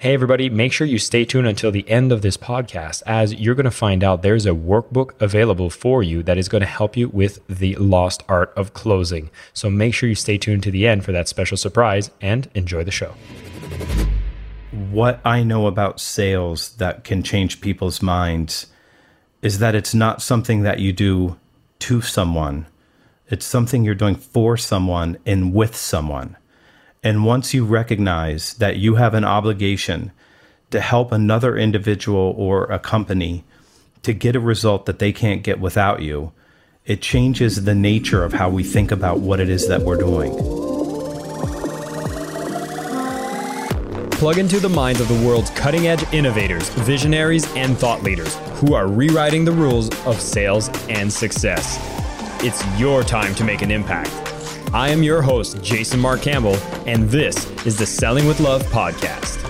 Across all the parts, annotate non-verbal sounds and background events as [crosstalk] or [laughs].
Hey, everybody, make sure you stay tuned until the end of this podcast as you're going to find out there's a workbook available for you that is going to help you with the lost art of closing. So make sure you stay tuned to the end for that special surprise and enjoy the show. What I know about sales that can change people's minds is that it's not something that you do to someone, it's something you're doing for someone and with someone. And once you recognize that you have an obligation to help another individual or a company to get a result that they can't get without you, it changes the nature of how we think about what it is that we're doing. Plug into the minds of the world's cutting edge innovators, visionaries, and thought leaders who are rewriting the rules of sales and success. It's your time to make an impact. I am your host, Jason Marc Campbell, and this is the Selling with Love podcast.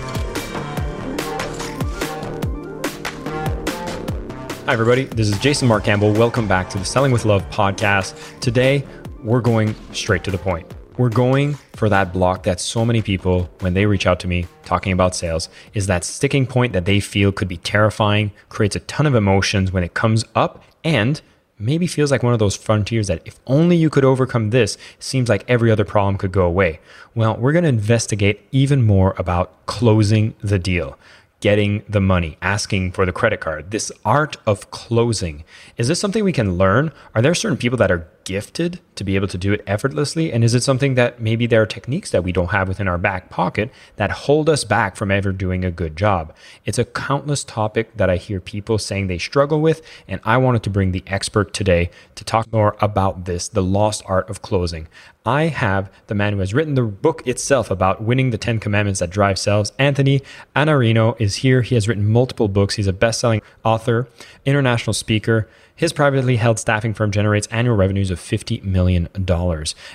Hi, everybody. This is Jason Marc Campbell. Welcome back to the Selling with Love podcast. Today, we're going straight to the point. We're going for that block that so many people, when they reach out to me talking about sales, is that sticking point that they feel could be terrifying, creates a ton of emotions when it comes up, and maybe feels like one of those frontiers that if only you could overcome this, seems like every other problem could go away. Well, we're going to investigate even more about closing the deal, getting the money, asking for the credit card, this art of closing. Is this something we can learn? Are there certain people that are gifted to be able to do it effortlessly? And is it something that maybe there are techniques that we don't have within our back pocket that hold us back from ever doing a good job? It's a countless topic that I hear people saying they struggle with. And I wanted to bring the expert today to talk more about this, the lost art of closing. I have the man who has written the book itself about winning the 10 commandments that drive sales. Anthony Iannarino is here. He has written multiple books. He's a best selling author, international speaker. His privately held staffing firm generates annual revenues of $50 million.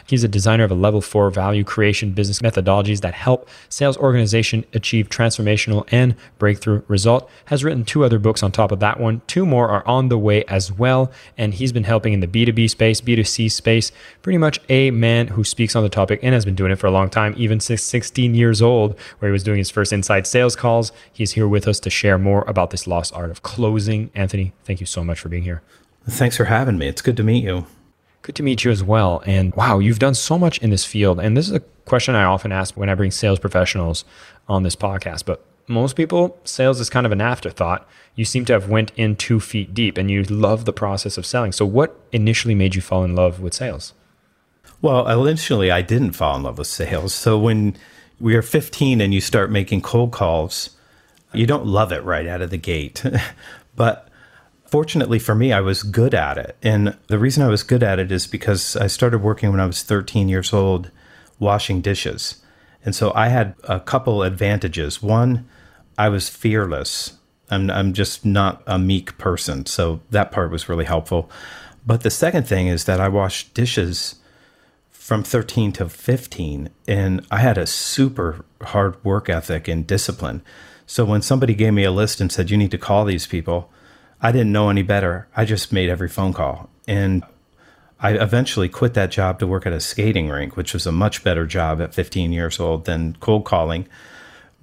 He's a designer of a level four value creation business methodologies that help sales organization achieve transformational and breakthrough result. Has written two other books on top of that one. Two more are on the way as well. And he's been helping in the B2B space, B2C space, pretty much a man who speaks on the topic and has been doing it for a long time, even since 16 years old, where he was doing his first inside sales calls. He's here with us to share more about this lost art of closing. Anthony, thank you so much for being here. Thanks for having me. It's good to meet you. Good to meet you as well. And wow, you've done so much in this field. And this is a question I often ask when I bring sales professionals on this podcast. But most people, sales is kind of an afterthought. You seem to have went in two feet deep and you love the process of selling. So what initially made you fall in love with sales? Well, initially I didn't fall in love with sales. So when we are 15 and you start making cold calls, you don't love it right out of the gate. [laughs] but fortunately for me, I was good at it. And the reason I was good at it is because I started working when I was 13 years old washing dishes. And so I had a couple advantages. One, I was fearless. I'm, I'm just not a meek person. So that part was really helpful. But the second thing is that I washed dishes from 13 to 15, and I had a super hard work ethic and discipline. So when somebody gave me a list and said, You need to call these people, I didn't know any better. I just made every phone call. And I eventually quit that job to work at a skating rink, which was a much better job at 15 years old than cold calling.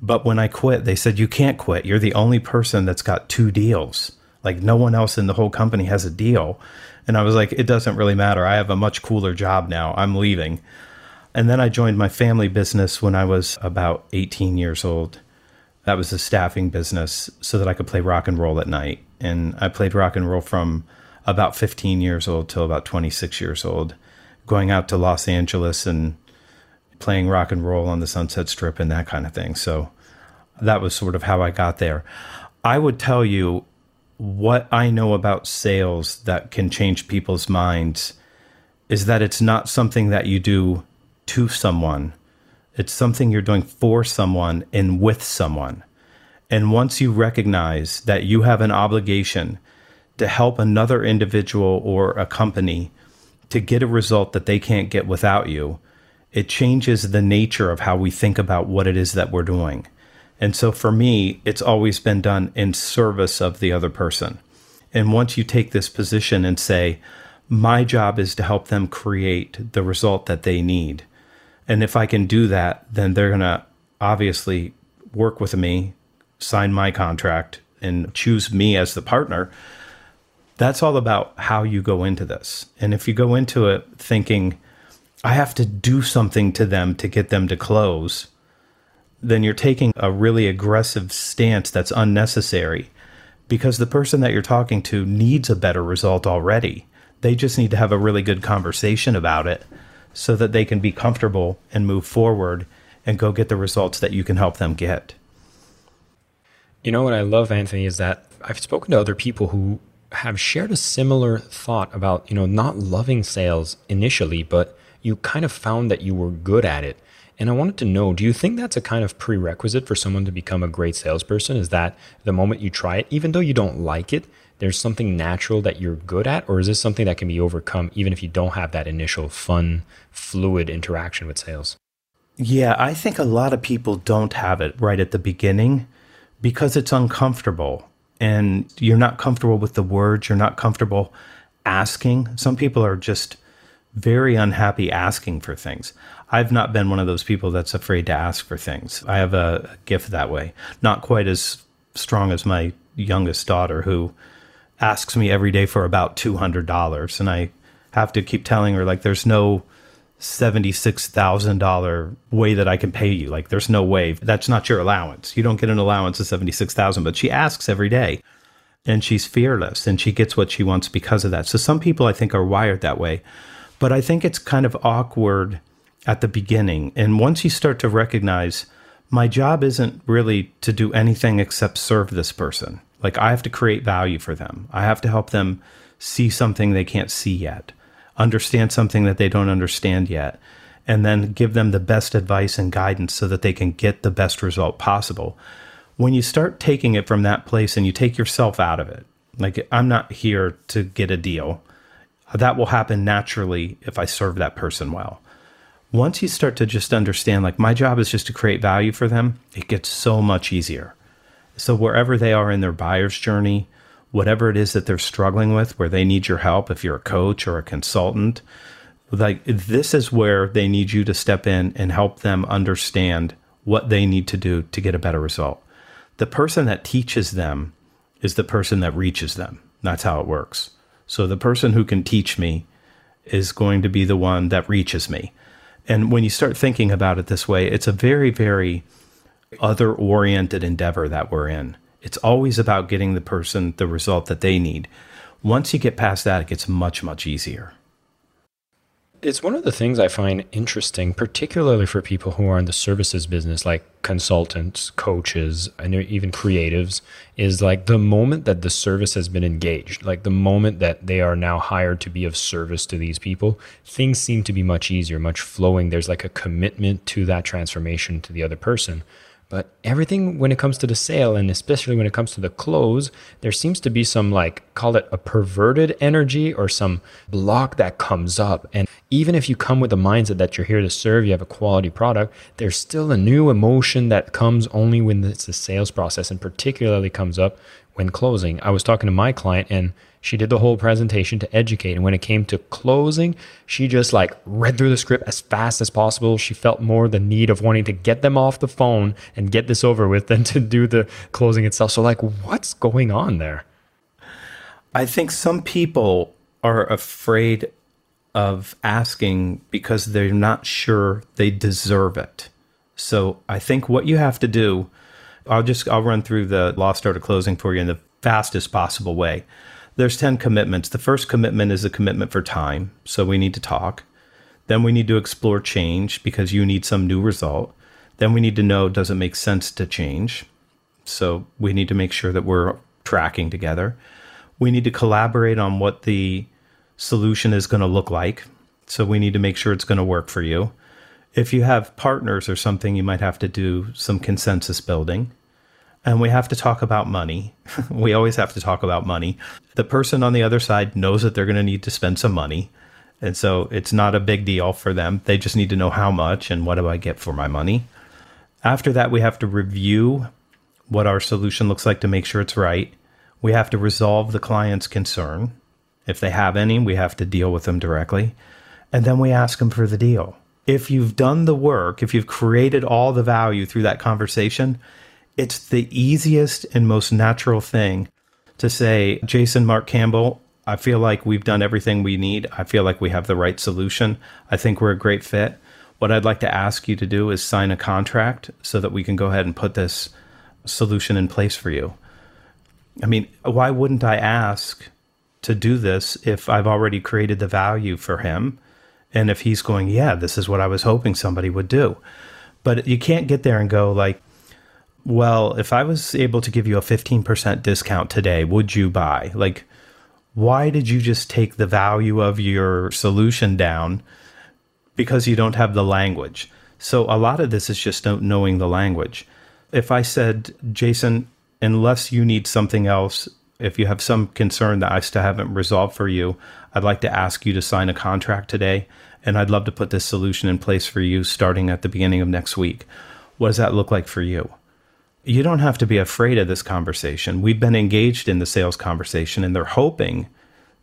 But when I quit, they said, You can't quit. You're the only person that's got two deals. Like, no one else in the whole company has a deal. And I was like, It doesn't really matter. I have a much cooler job now. I'm leaving. And then I joined my family business when I was about 18 years old. That was a staffing business so that I could play rock and roll at night and I played rock and roll from about 15 years old till about 26 years old, going out to Los Angeles and playing rock and roll on the Sunset Strip and that kind of thing. So that was sort of how I got there. I would tell you what I know about sales that can change people's minds is that it's not something that you do to someone. It's something you're doing for someone and with someone. And once you recognize that you have an obligation to help another individual or a company to get a result that they can't get without you, it changes the nature of how we think about what it is that we're doing. And so for me, it's always been done in service of the other person. And once you take this position and say, my job is to help them create the result that they need. And if I can do that, then they're going to obviously work with me, sign my contract, and choose me as the partner, that's all about how you go into this. And if you go into it thinking, I have to do something to them to get them to close, then you're taking a really aggressive stance that's unnecessary because the person that you're talking to needs a better result already. They just need to have a really good conversation about it so that they can be comfortable and move forward and go get the results that you can help them get. You know what I love, Anthony, is that I've spoken to other people who have shared a similar thought about, you know, not loving sales initially, but you kind of found that you were good at it. And I wanted to know, do you think that's a kind of prerequisite for someone to become a great salesperson? Is that the moment you try it, even though you don't like it, there's something natural that you're good at? Or is this something that can be overcome even if you don't have that initial fun, fluid interaction with sales? Yeah, I think a lot of people don't have it right at the beginning because it's uncomfortable and you're not comfortable with the words, you're not comfortable asking. Some people are just very unhappy asking for things. I've not been one of those people that's afraid to ask for things. I have a gift that way. Not quite as strong as my youngest daughter, who asks me every day for about $200. And I have to keep telling her, like, there's no $76,000 way that I can pay you. Like, there's no way. That's not your allowance. You don't get an allowance of 76,000, but she asks every day. And she's fearless and she gets what she wants because of that. So some people I think are wired that way. But I think it's kind of awkward at the beginning. And once you start to recognize my job isn't really to do anything except serve this person. Like I have to create value for them. I have to help them see something they can't see yet, understand something that they don't understand yet, and then give them the best advice and guidance so that they can get the best result possible. When you start taking it from that place and you take yourself out of it, like I'm not here to get a deal, that will happen naturally if I serve that person well once you start to just understand, like, my job is just to create value for them, it gets so much easier. So, wherever they are in their buyer's journey, whatever it is that they're struggling with, where they need your help, if you're a coach or a consultant, like, this is where they need you to step in and help them understand what they need to do to get a better result. The person that teaches them is the person that reaches them. That's how it works. So, the person who can teach me is going to be the one that reaches me. And when you start thinking about it this way, it's a very, very other oriented endeavor that we're in. It's always about getting the person the result that they need. Once you get past that, it gets much, much easier. It's one of the things I find interesting, particularly for people who are in the services business, like consultants, coaches, and even creatives, is like the moment that the service has been engaged, like the moment that they are now hired to be of service to these people, things seem to be much easier, much flowing. There's like a commitment to that transformation to the other person. But everything when it comes to the sale and especially when it comes to the close, there seems to be some like call it a perverted energy or some block that comes up. And even if you come with the mindset that you're here to serve, you have a quality product, there's still a new emotion that comes only when it's a sales process and particularly comes up when closing. I was talking to my client and she did the whole presentation to educate. And when it came to closing, she just like read through the script as fast as possible. She felt more the need of wanting to get them off the phone and get this over with than to do the closing itself. So, like, what's going on there? I think some people are afraid of asking because they're not sure they deserve it. So, I think what you have to do, I'll just I'll run through the lost art of closing for you in the fastest possible way there's 10 commitments. The first commitment is a commitment for time. So we need to talk. Then we need to explore change because you need some new result. Then we need to know does it make sense to change? So we need to make sure that we're tracking together. We need to collaborate on what the solution is going to look like. So we need to make sure it's going to work for you. If you have partners or something, you might have to do some consensus building and we have to talk about money. [laughs] we always have to talk about money. The person on the other side knows that they're going to need to spend some money. And so it's not a big deal for them. They just need to know how much and what do I get for my money. After that, we have to review what our solution looks like to make sure it's right. We have to resolve the client's concern. If they have any, we have to deal with them directly. And then we ask them for the deal. If you've done the work, if you've created all the value through that conversation, it's the easiest and most natural thing to say, Jason, Marc Campbell, I feel like we've done everything we need. I feel like we have the right solution. I think we're a great fit. What I'd like to ask you to do is sign a contract so that we can go ahead and put this solution in place for you. I mean, why wouldn't I ask to do this if I've already created the value for him? And if he's going, yeah, this is what I was hoping somebody would do. But you can't get there and go, like, well, if I was able to give you a 15% discount today, would you buy? Like, why did you just take the value of your solution down because you don't have the language? So, a lot of this is just knowing the language. If I said, Jason, unless you need something else, if you have some concern that I still haven't resolved for you, I'd like to ask you to sign a contract today. And I'd love to put this solution in place for you starting at the beginning of next week. What does that look like for you? You don't have to be afraid of this conversation. We've been engaged in the sales conversation and they're hoping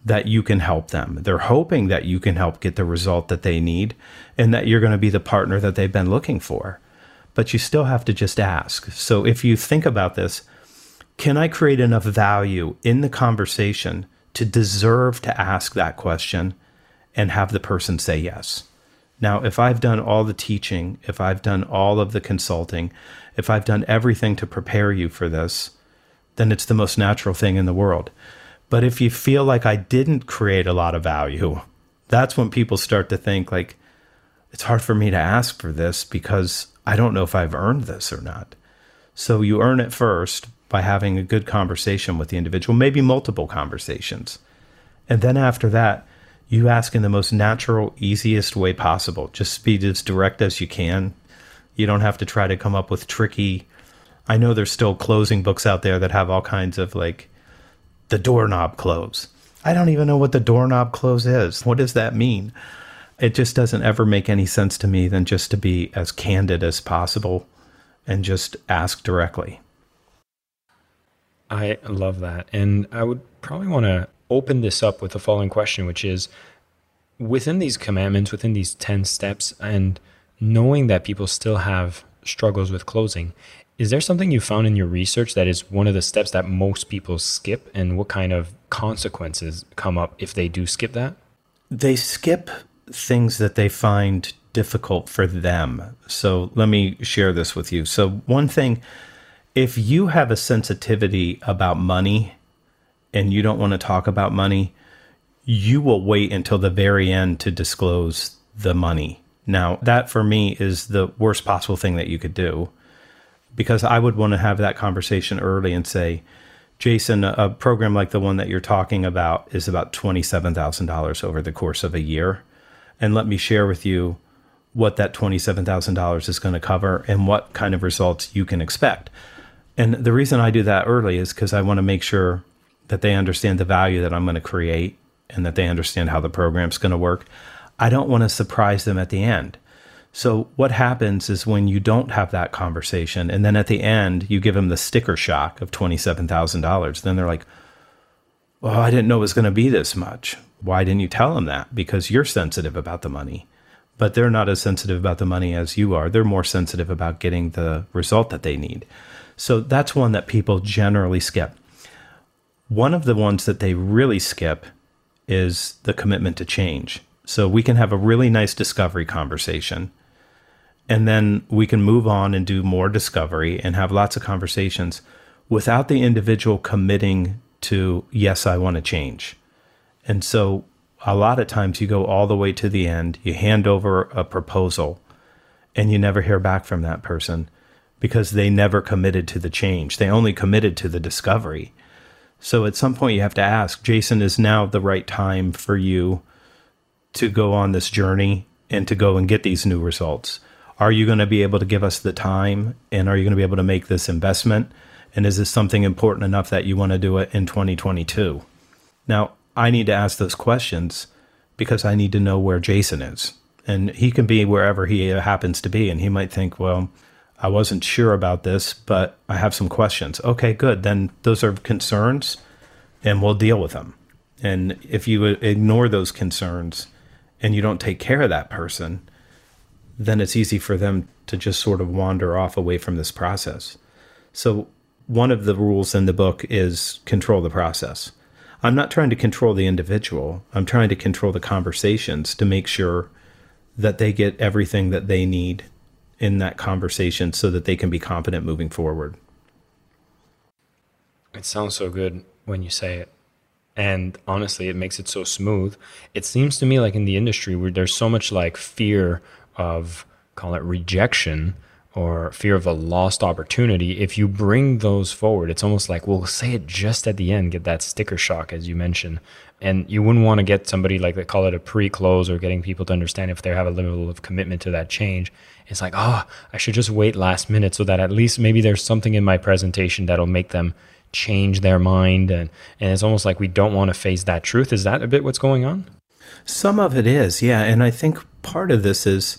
that you can help them. They're hoping that you can help get the result that they need and that you're going to be the partner that they've been looking for. But you still have to just ask. So if you think about this, can I create enough value in the conversation to deserve to ask that question and have the person say yes? Now, if I've done all the teaching, if I've done all of the consulting, if I've done everything to prepare you for this, then it's the most natural thing in the world. But if you feel like I didn't create a lot of value, that's when people start to think like it's hard for me to ask for this because I don't know if I've earned this or not. So you earn it first by having a good conversation with the individual, maybe multiple conversations. And then after that, you ask in the most natural, easiest way possible. Just be as direct as you can. You don't have to try to come up with tricky. I know there's still closing books out there that have all kinds of like the doorknob close. I don't even know what the doorknob close is. What does that mean? It just doesn't ever make any sense to me than just to be as candid as possible and just ask directly. I love that. And I would probably want to open this up with the following question, which is within these commandments, within these 10 steps, and knowing that people still have struggles with closing, is there something you found in your research that is one of the steps that most people skip? And what kind of consequences come up if they do skip that? They skip things that they find difficult for them. So let me share this with you. So, one thing if you have a sensitivity about money and you don't want to talk about money, you will wait until the very end to disclose the money. Now, that for me is the worst possible thing that you could do because I would want to have that conversation early and say, Jason, a program like the one that you're talking about is about $27,000 over the course of a year. And let me share with you what that $27,000 is going to cover and what kind of results you can expect. And the reason I do that early is because I want to make sure that they understand the value that I'm going to create and that they understand how the program's going to work. I don't want to surprise them at the end. So, what happens is when you don't have that conversation, and then at the end, you give them the sticker shock of $27,000, then they're like, Well, I didn't know it was going to be this much. Why didn't you tell them that? Because you're sensitive about the money. But they're not as sensitive about the money as you are. They're more sensitive about getting the result that they need. So that's one that people generally skip. One of the ones that they really skip is the commitment to change. So we can have a really nice discovery conversation. And then we can move on and do more discovery and have lots of conversations without the individual committing to, yes, I want to change. And so a lot of times you go all the way to the end, you hand over a proposal, and you never hear back from that person because they never committed to the change. They only committed to the discovery. So at some point, you have to ask Jason, is now the right time for you to go on this journey and to go and get these new results? Are you going to be able to give us the time and are you going to be able to make this investment? And is this something important enough that you want to do it in 2022? Now, I need to ask those questions because I need to know where Jason is. And he can be wherever he happens to be. And he might think, well, I wasn't sure about this, but I have some questions. Okay, good. Then those are concerns and we'll deal with them. And if you ignore those concerns and you don't take care of that person, then it's easy for them to just sort of wander off away from this process. So, one of the rules in the book is control the process. I'm not trying to control the individual, I'm trying to control the conversations to make sure that they get everything that they need in that conversation so that they can be confident moving forward. It sounds so good when you say it. And honestly, it makes it so smooth. It seems to me like in the industry where there's so much like fear of, call it rejection or fear of a lost opportunity. If you bring those forward, it's almost like we'll say it just at the end, get that sticker shock, as you mentioned. And you wouldn't want to get somebody like they call it a pre close or getting people to understand if they have a level of commitment to that change. It's like, oh, I should just wait last minute so that at least maybe there's something in my presentation that'll make them change their mind and and it's almost like we don't want to face that truth is that a bit what's going on some of it is yeah and i think part of this is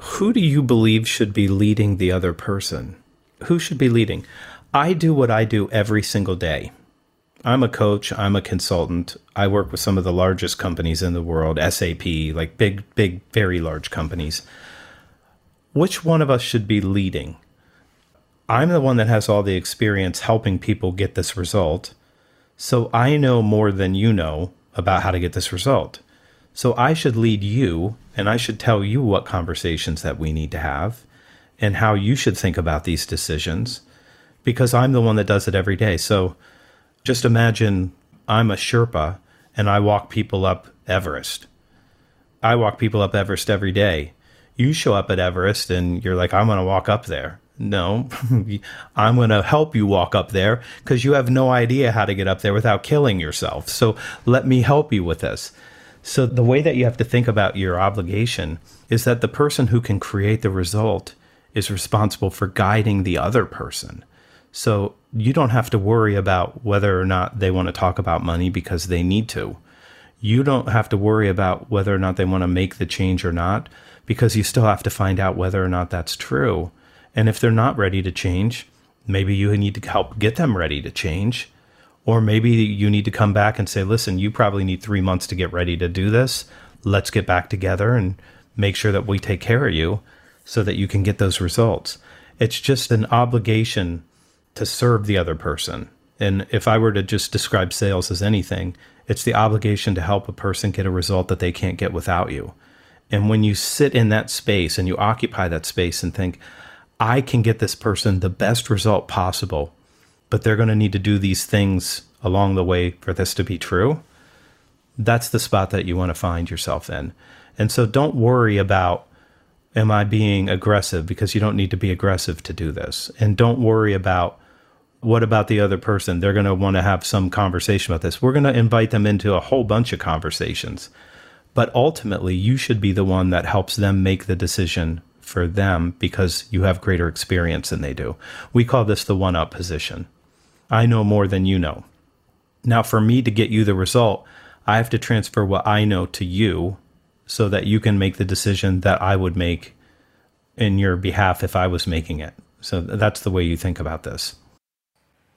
who do you believe should be leading the other person? Who should be leading? I do what i do every single day. I'm a coach i'm a consultant. I work with some of the largest companies in the world SAP like big big very large companies. Which one of us should be leading? I'm the one that has all the experience helping people get this result. So I know more than you know about how to get this result. So I should lead you and I should tell you what conversations that we need to have and how you should think about these decisions because I'm the one that does it every day. So just imagine I'm a Sherpa and I walk people up Everest. I walk people up Everest every day. You show up at Everest and you're like, I'm going to walk up there. No, [laughs] I'm going to help you walk up there because you have no idea how to get up there without killing yourself. So let me help you with this. So the way that you have to think about your obligation is that the person who can create the result is responsible for guiding the other person. So you don't have to worry about whether or not they want to talk about money because they need to. You don't have to worry about whether or not they want to make the change or not because you still have to find out whether or not that's true and if they're not ready to change, maybe you need to help get them ready to change. Or maybe you need to come back and say, listen, you probably need three months to get ready to do this. Let's get back together and make sure that we take care of you so that you can get those results. It's just an obligation to serve the other person. And if I were to just describe sales as anything, it's the obligation to help a person get a result that they can't get without you. And when you sit in that space and you occupy that space and think, I can get this person the best result possible, but they're going to need to do these things along the way for this to be true. That's the spot that you want to find yourself in. And so don't worry about, am I being aggressive? Because you don't need to be aggressive to do this. And don't worry about, what about the other person? They're going to want to have some conversation about this. We're going to invite them into a whole bunch of conversations. But ultimately, you should be the one that helps them make the decision for them because you have greater experience than they do. We call this the one up position. I know more than you know. Now, for me to get you the result, I have to transfer what I know to you so that you can make the decision that I would make in your behalf if I was making it. So that's the way you think about this.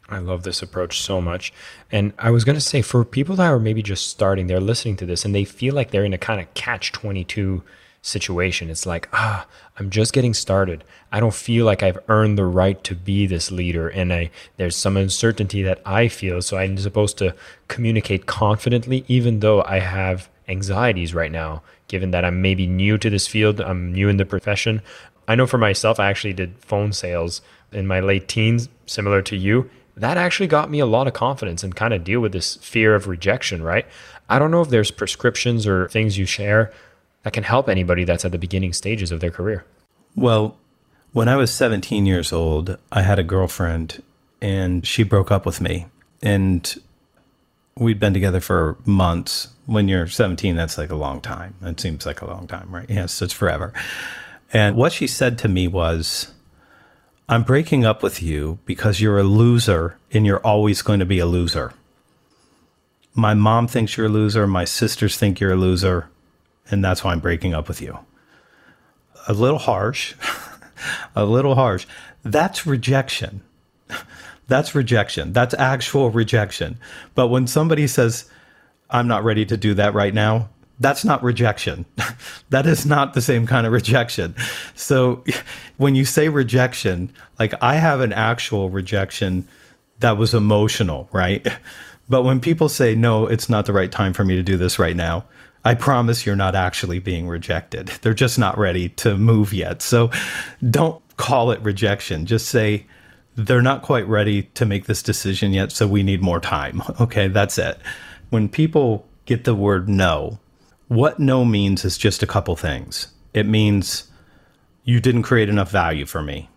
I love this approach so much. And I was going to say for people that are maybe just starting, they're listening to this and they feel like they're in a kind of catch 22 situation. It's like, ah, I'm just getting started. I don't feel like I've earned the right to be this leader. And I, there's some uncertainty that I feel. So I'm supposed to communicate confidently, even though I have anxieties right now, given that I'm maybe new to this field, I'm new in the profession. I know for myself, I actually did phone sales in my late teens, similar to you. That actually got me a lot of confidence and kind of deal with this fear of rejection, right? I don't know if there's prescriptions or things you share that can help anybody that's at the beginning stages of their career? Well, when I was 17 years old, I had a girlfriend and she broke up with me. And we'd been together for months. When you're 17, that's like a long time. It seems like a long time, right? Yes, it's forever. And what she said to me was, I'm breaking up with you because you're a loser and you're always going to be a loser. My mom thinks you're a loser. My sisters think you're a loser and that's why I'm breaking up with you. A little harsh, [laughs] a little harsh. That's rejection. [laughs] That's rejection. That's actual rejection. But when somebody says, I'm not ready to do that right now, That's not rejection. [laughs] that is not the same kind of rejection. So when you say rejection, like I have an actual rejection that was emotional, right? But when people say, no, it's not the right time for me to do this right now, I promise you're not actually being rejected. They're just not ready to move yet. So don't call it rejection. Just say, they're not quite ready to make this decision yet, so we need more time. [laughs] Okay, that's it. When people get the word no, what no means is just a couple things. It means you didn't create enough value for me.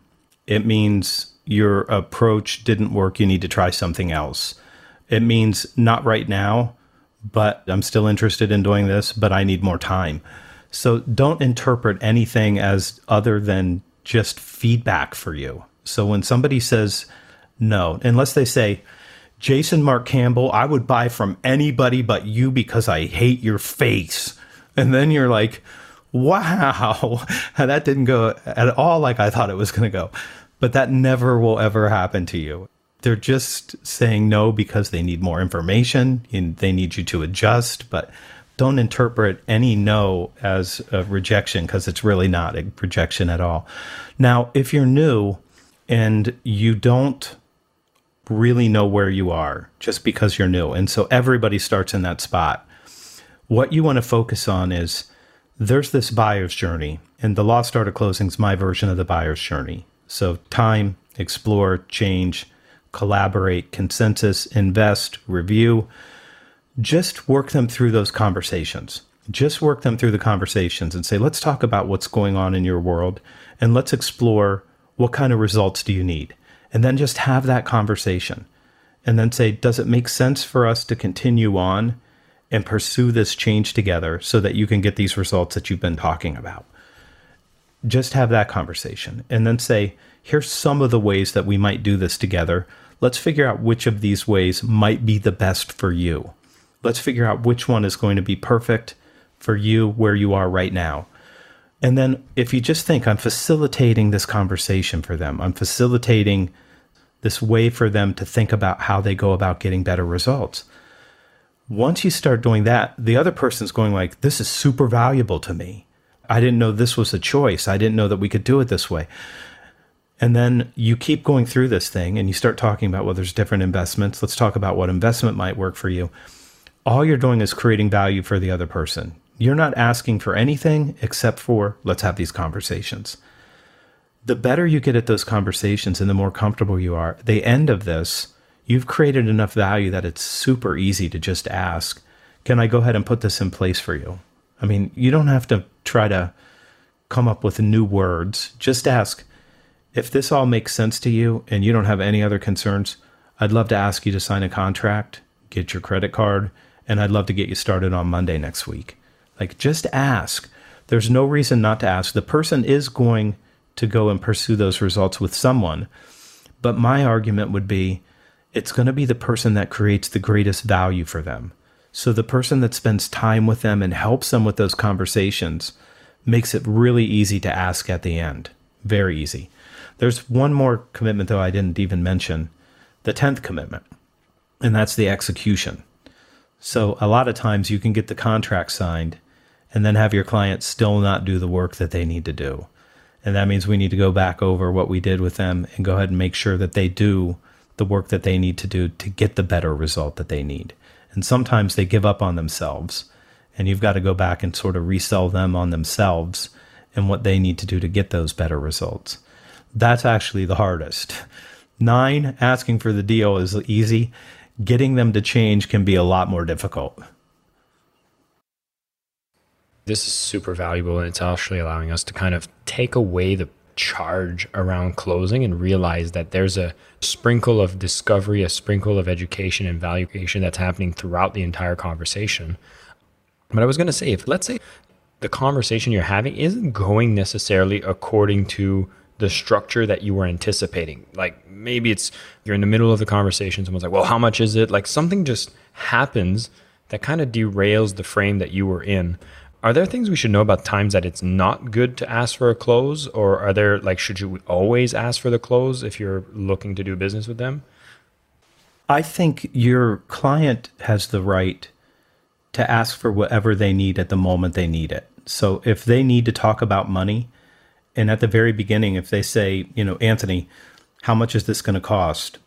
It means your approach didn't work. You need to try something else. It means not right now, but I'm still interested in doing this, but I need more time. So don't interpret anything as other than just feedback for you. So when somebody says no, unless they say, Jason Marc Campbell, I would buy from anybody but you because I hate your face. And then you're like, wow, [laughs] that didn't go at all like I thought it was going to go. But that never will ever happen to you. They're just saying no because they need more information and they need you to adjust. But don't interpret any no as a rejection because it's really not a rejection at all. Now, if you're new and you don't really know where you are just because you're new, and so everybody starts in that spot, what you want to focus on is there's this buyer's journey, and the Lost Art of Closing is my version of the buyer's journey. So, time, explore, change, collaborate, consensus, invest, review. Just work them through those conversations. Just work them through the conversations and say, let's talk about what's going on in your world and let's explore what kind of results do you need? And then just have that conversation and then say, does it make sense for us to continue on and pursue this change together so that you can get these results that you've been talking about? Just have that conversation and then say, here's some of the ways that we might do this together. Let's figure out which of these ways might be the best for you. Let's figure out which one is going to be perfect for you where you are right now. And then if you just think, I'm facilitating this conversation for them, I'm facilitating this way for them to think about how they go about getting better results. Once you start doing that, the other person's going like, this is super valuable to me. I didn't know this was a choice. I didn't know that we could do it this way. And then you keep going through this thing and you start talking about, well, there's different investments. Let's talk about what investment might work for you. All you're doing is creating value for the other person. You're not asking for anything except for let's have these conversations. The better you get at those conversations and the more comfortable you are, the end of this, you've created enough value that it's super easy to just ask, can I go ahead and put this in place for you? I mean, you don't have to try to come up with new words. Just ask, if this all makes sense to you and you don't have any other concerns, I'd love to ask you to sign a contract, get your credit card, and I'd love to get you started on Monday next week. Like, just ask. There's no reason not to ask. The person is going to go and pursue those results with someone. But my argument would be it's going to be the person that creates the greatest value for them. So the person that spends time with them and helps them with those conversations makes it really easy to ask at the end. Very easy. There's one more commitment, though, I didn't even mention the 10th commitment, and that's the execution. So, a lot of times you can get the contract signed and then have your client still not do the work that they need to do. And that means we need to go back over what we did with them and go ahead and make sure that they do the work that they need to do to get the better result that they need. And sometimes they give up on themselves, and you've got to go back and sort of resell them on themselves and what they need to do to get those better results. That's actually the hardest. Nine, asking for the deal is easy. Getting them to change can be a lot more difficult. This is super valuable, and it's actually allowing us to kind of take away the charge around closing and realize that there's a sprinkle of discovery, a sprinkle of education and valuation that's happening throughout the entire conversation. But I was going to say, if let's say the conversation you're having isn't going necessarily according to the structure that you were anticipating. Like maybe it's you're in the middle of the conversation, someone's like, well, how much is it? Like something just happens that kind of derails the frame that you were in. Are there things we should know about times that it's not good to ask for a close? Or are there like, should you always ask for the close if you're looking to do business with them? I think your client has the right to ask for whatever they need at the moment they need it. So if they need to talk about money, and at the very beginning, if they say, you know, Anthony, how much is this going to cost?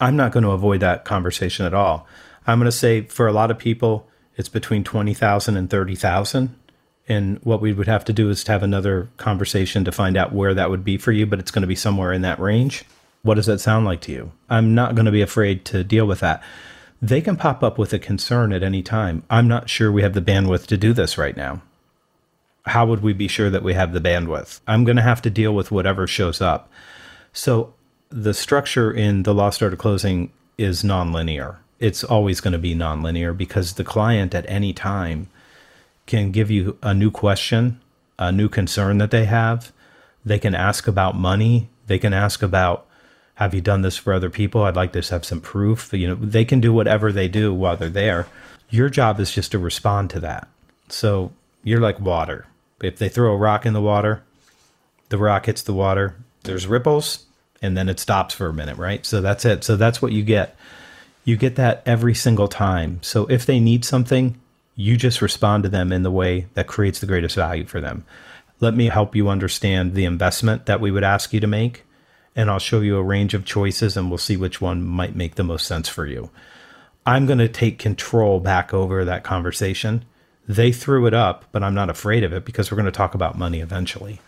I'm not going to avoid that conversation at all. I'm going to say for a lot of people, it's between 20,000 and 30,000. And what we would have to do is to have another conversation to find out where that would be for you, but it's going to be somewhere in that range. What does that sound like to you? I'm not going to be afraid to deal with that. They can pop up with a concern at any time. I'm not sure we have the bandwidth to do this right now. How would we be sure that we have the bandwidth? I'm going to have to deal with whatever shows up. So the structure in the Lost Art of Closing is nonlinear. It's always going to be nonlinear because the client at any time can give you a new question, a new concern that they have. They can ask about money. They can ask about, have you done this for other people? I'd like to have some proof. You know, they can do whatever they do while they're there. Your job is just to respond to that. So you're like water. If they throw a rock in the water, the rock hits the water, there's ripples, and then it stops for a minute, right? So that's it. So that's what you get. You get that every single time. So if they need something, you just respond to them in the way that creates the greatest value for them. Let me help you understand the investment that we would ask you to make, and I'll show you a range of choices and we'll see which one might make the most sense for you. I'm going to take control back over that conversation. They threw it up, but I'm not afraid of it because we're going to talk about money eventually.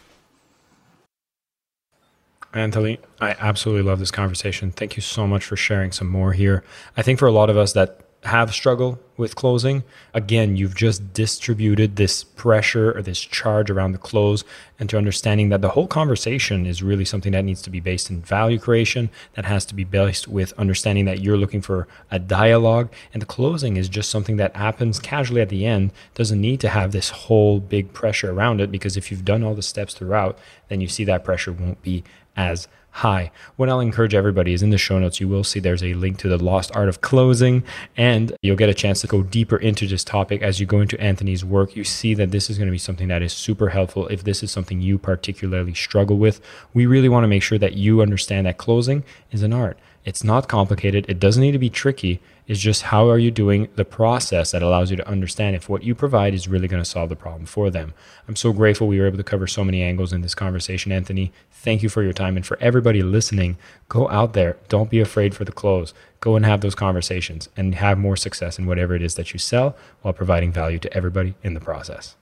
Anthony, I absolutely love this conversation. Thank you so much for sharing some more here. I think for a lot of us that have struggle with closing, again, you've just distributed this pressure or this charge around the close and to understanding that the whole conversation is really something that needs to be based in value creation, that has to be based with understanding that you're looking for a dialogue. And the closing is just something that happens casually at the end, doesn't need to have this whole big pressure around it because if you've done all the steps throughout, then you see that pressure won't be as high. What I'll encourage everybody is in the show notes, you will see there's a link to the lost art of closing, and you'll get a chance to go deeper into this topic as you go into Anthony's work. You see that this is going to be something that is super helpful if this is something you particularly struggle with. We really want to make sure that you understand that closing is an art. It's not complicated, it doesn't need to be tricky is just how are you doing the process that allows you to understand if what you provide is really going to solve the problem for them. I'm so grateful we were able to cover so many angles in this conversation, Anthony. Thank you for your time. And for everybody listening, go out there. Don't be afraid for the close. Go and have those conversations and have more success in whatever it is that you sell while providing value to everybody in the process.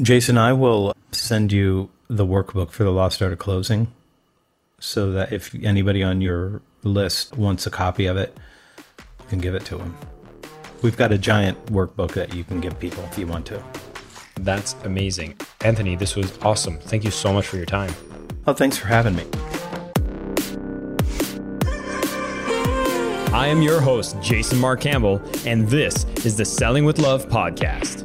Jason, I will send you the workbook for the Lost Art of Closing so that if anybody on your list wants a copy of it, can give it to them. We've got a giant workbook that you can give people if you want to. That's amazing. Anthony, this was awesome. Thank you so much for your time. Oh, thanks for having me. I am your host, Jason Marc Campbell, and this is the Selling with Love podcast.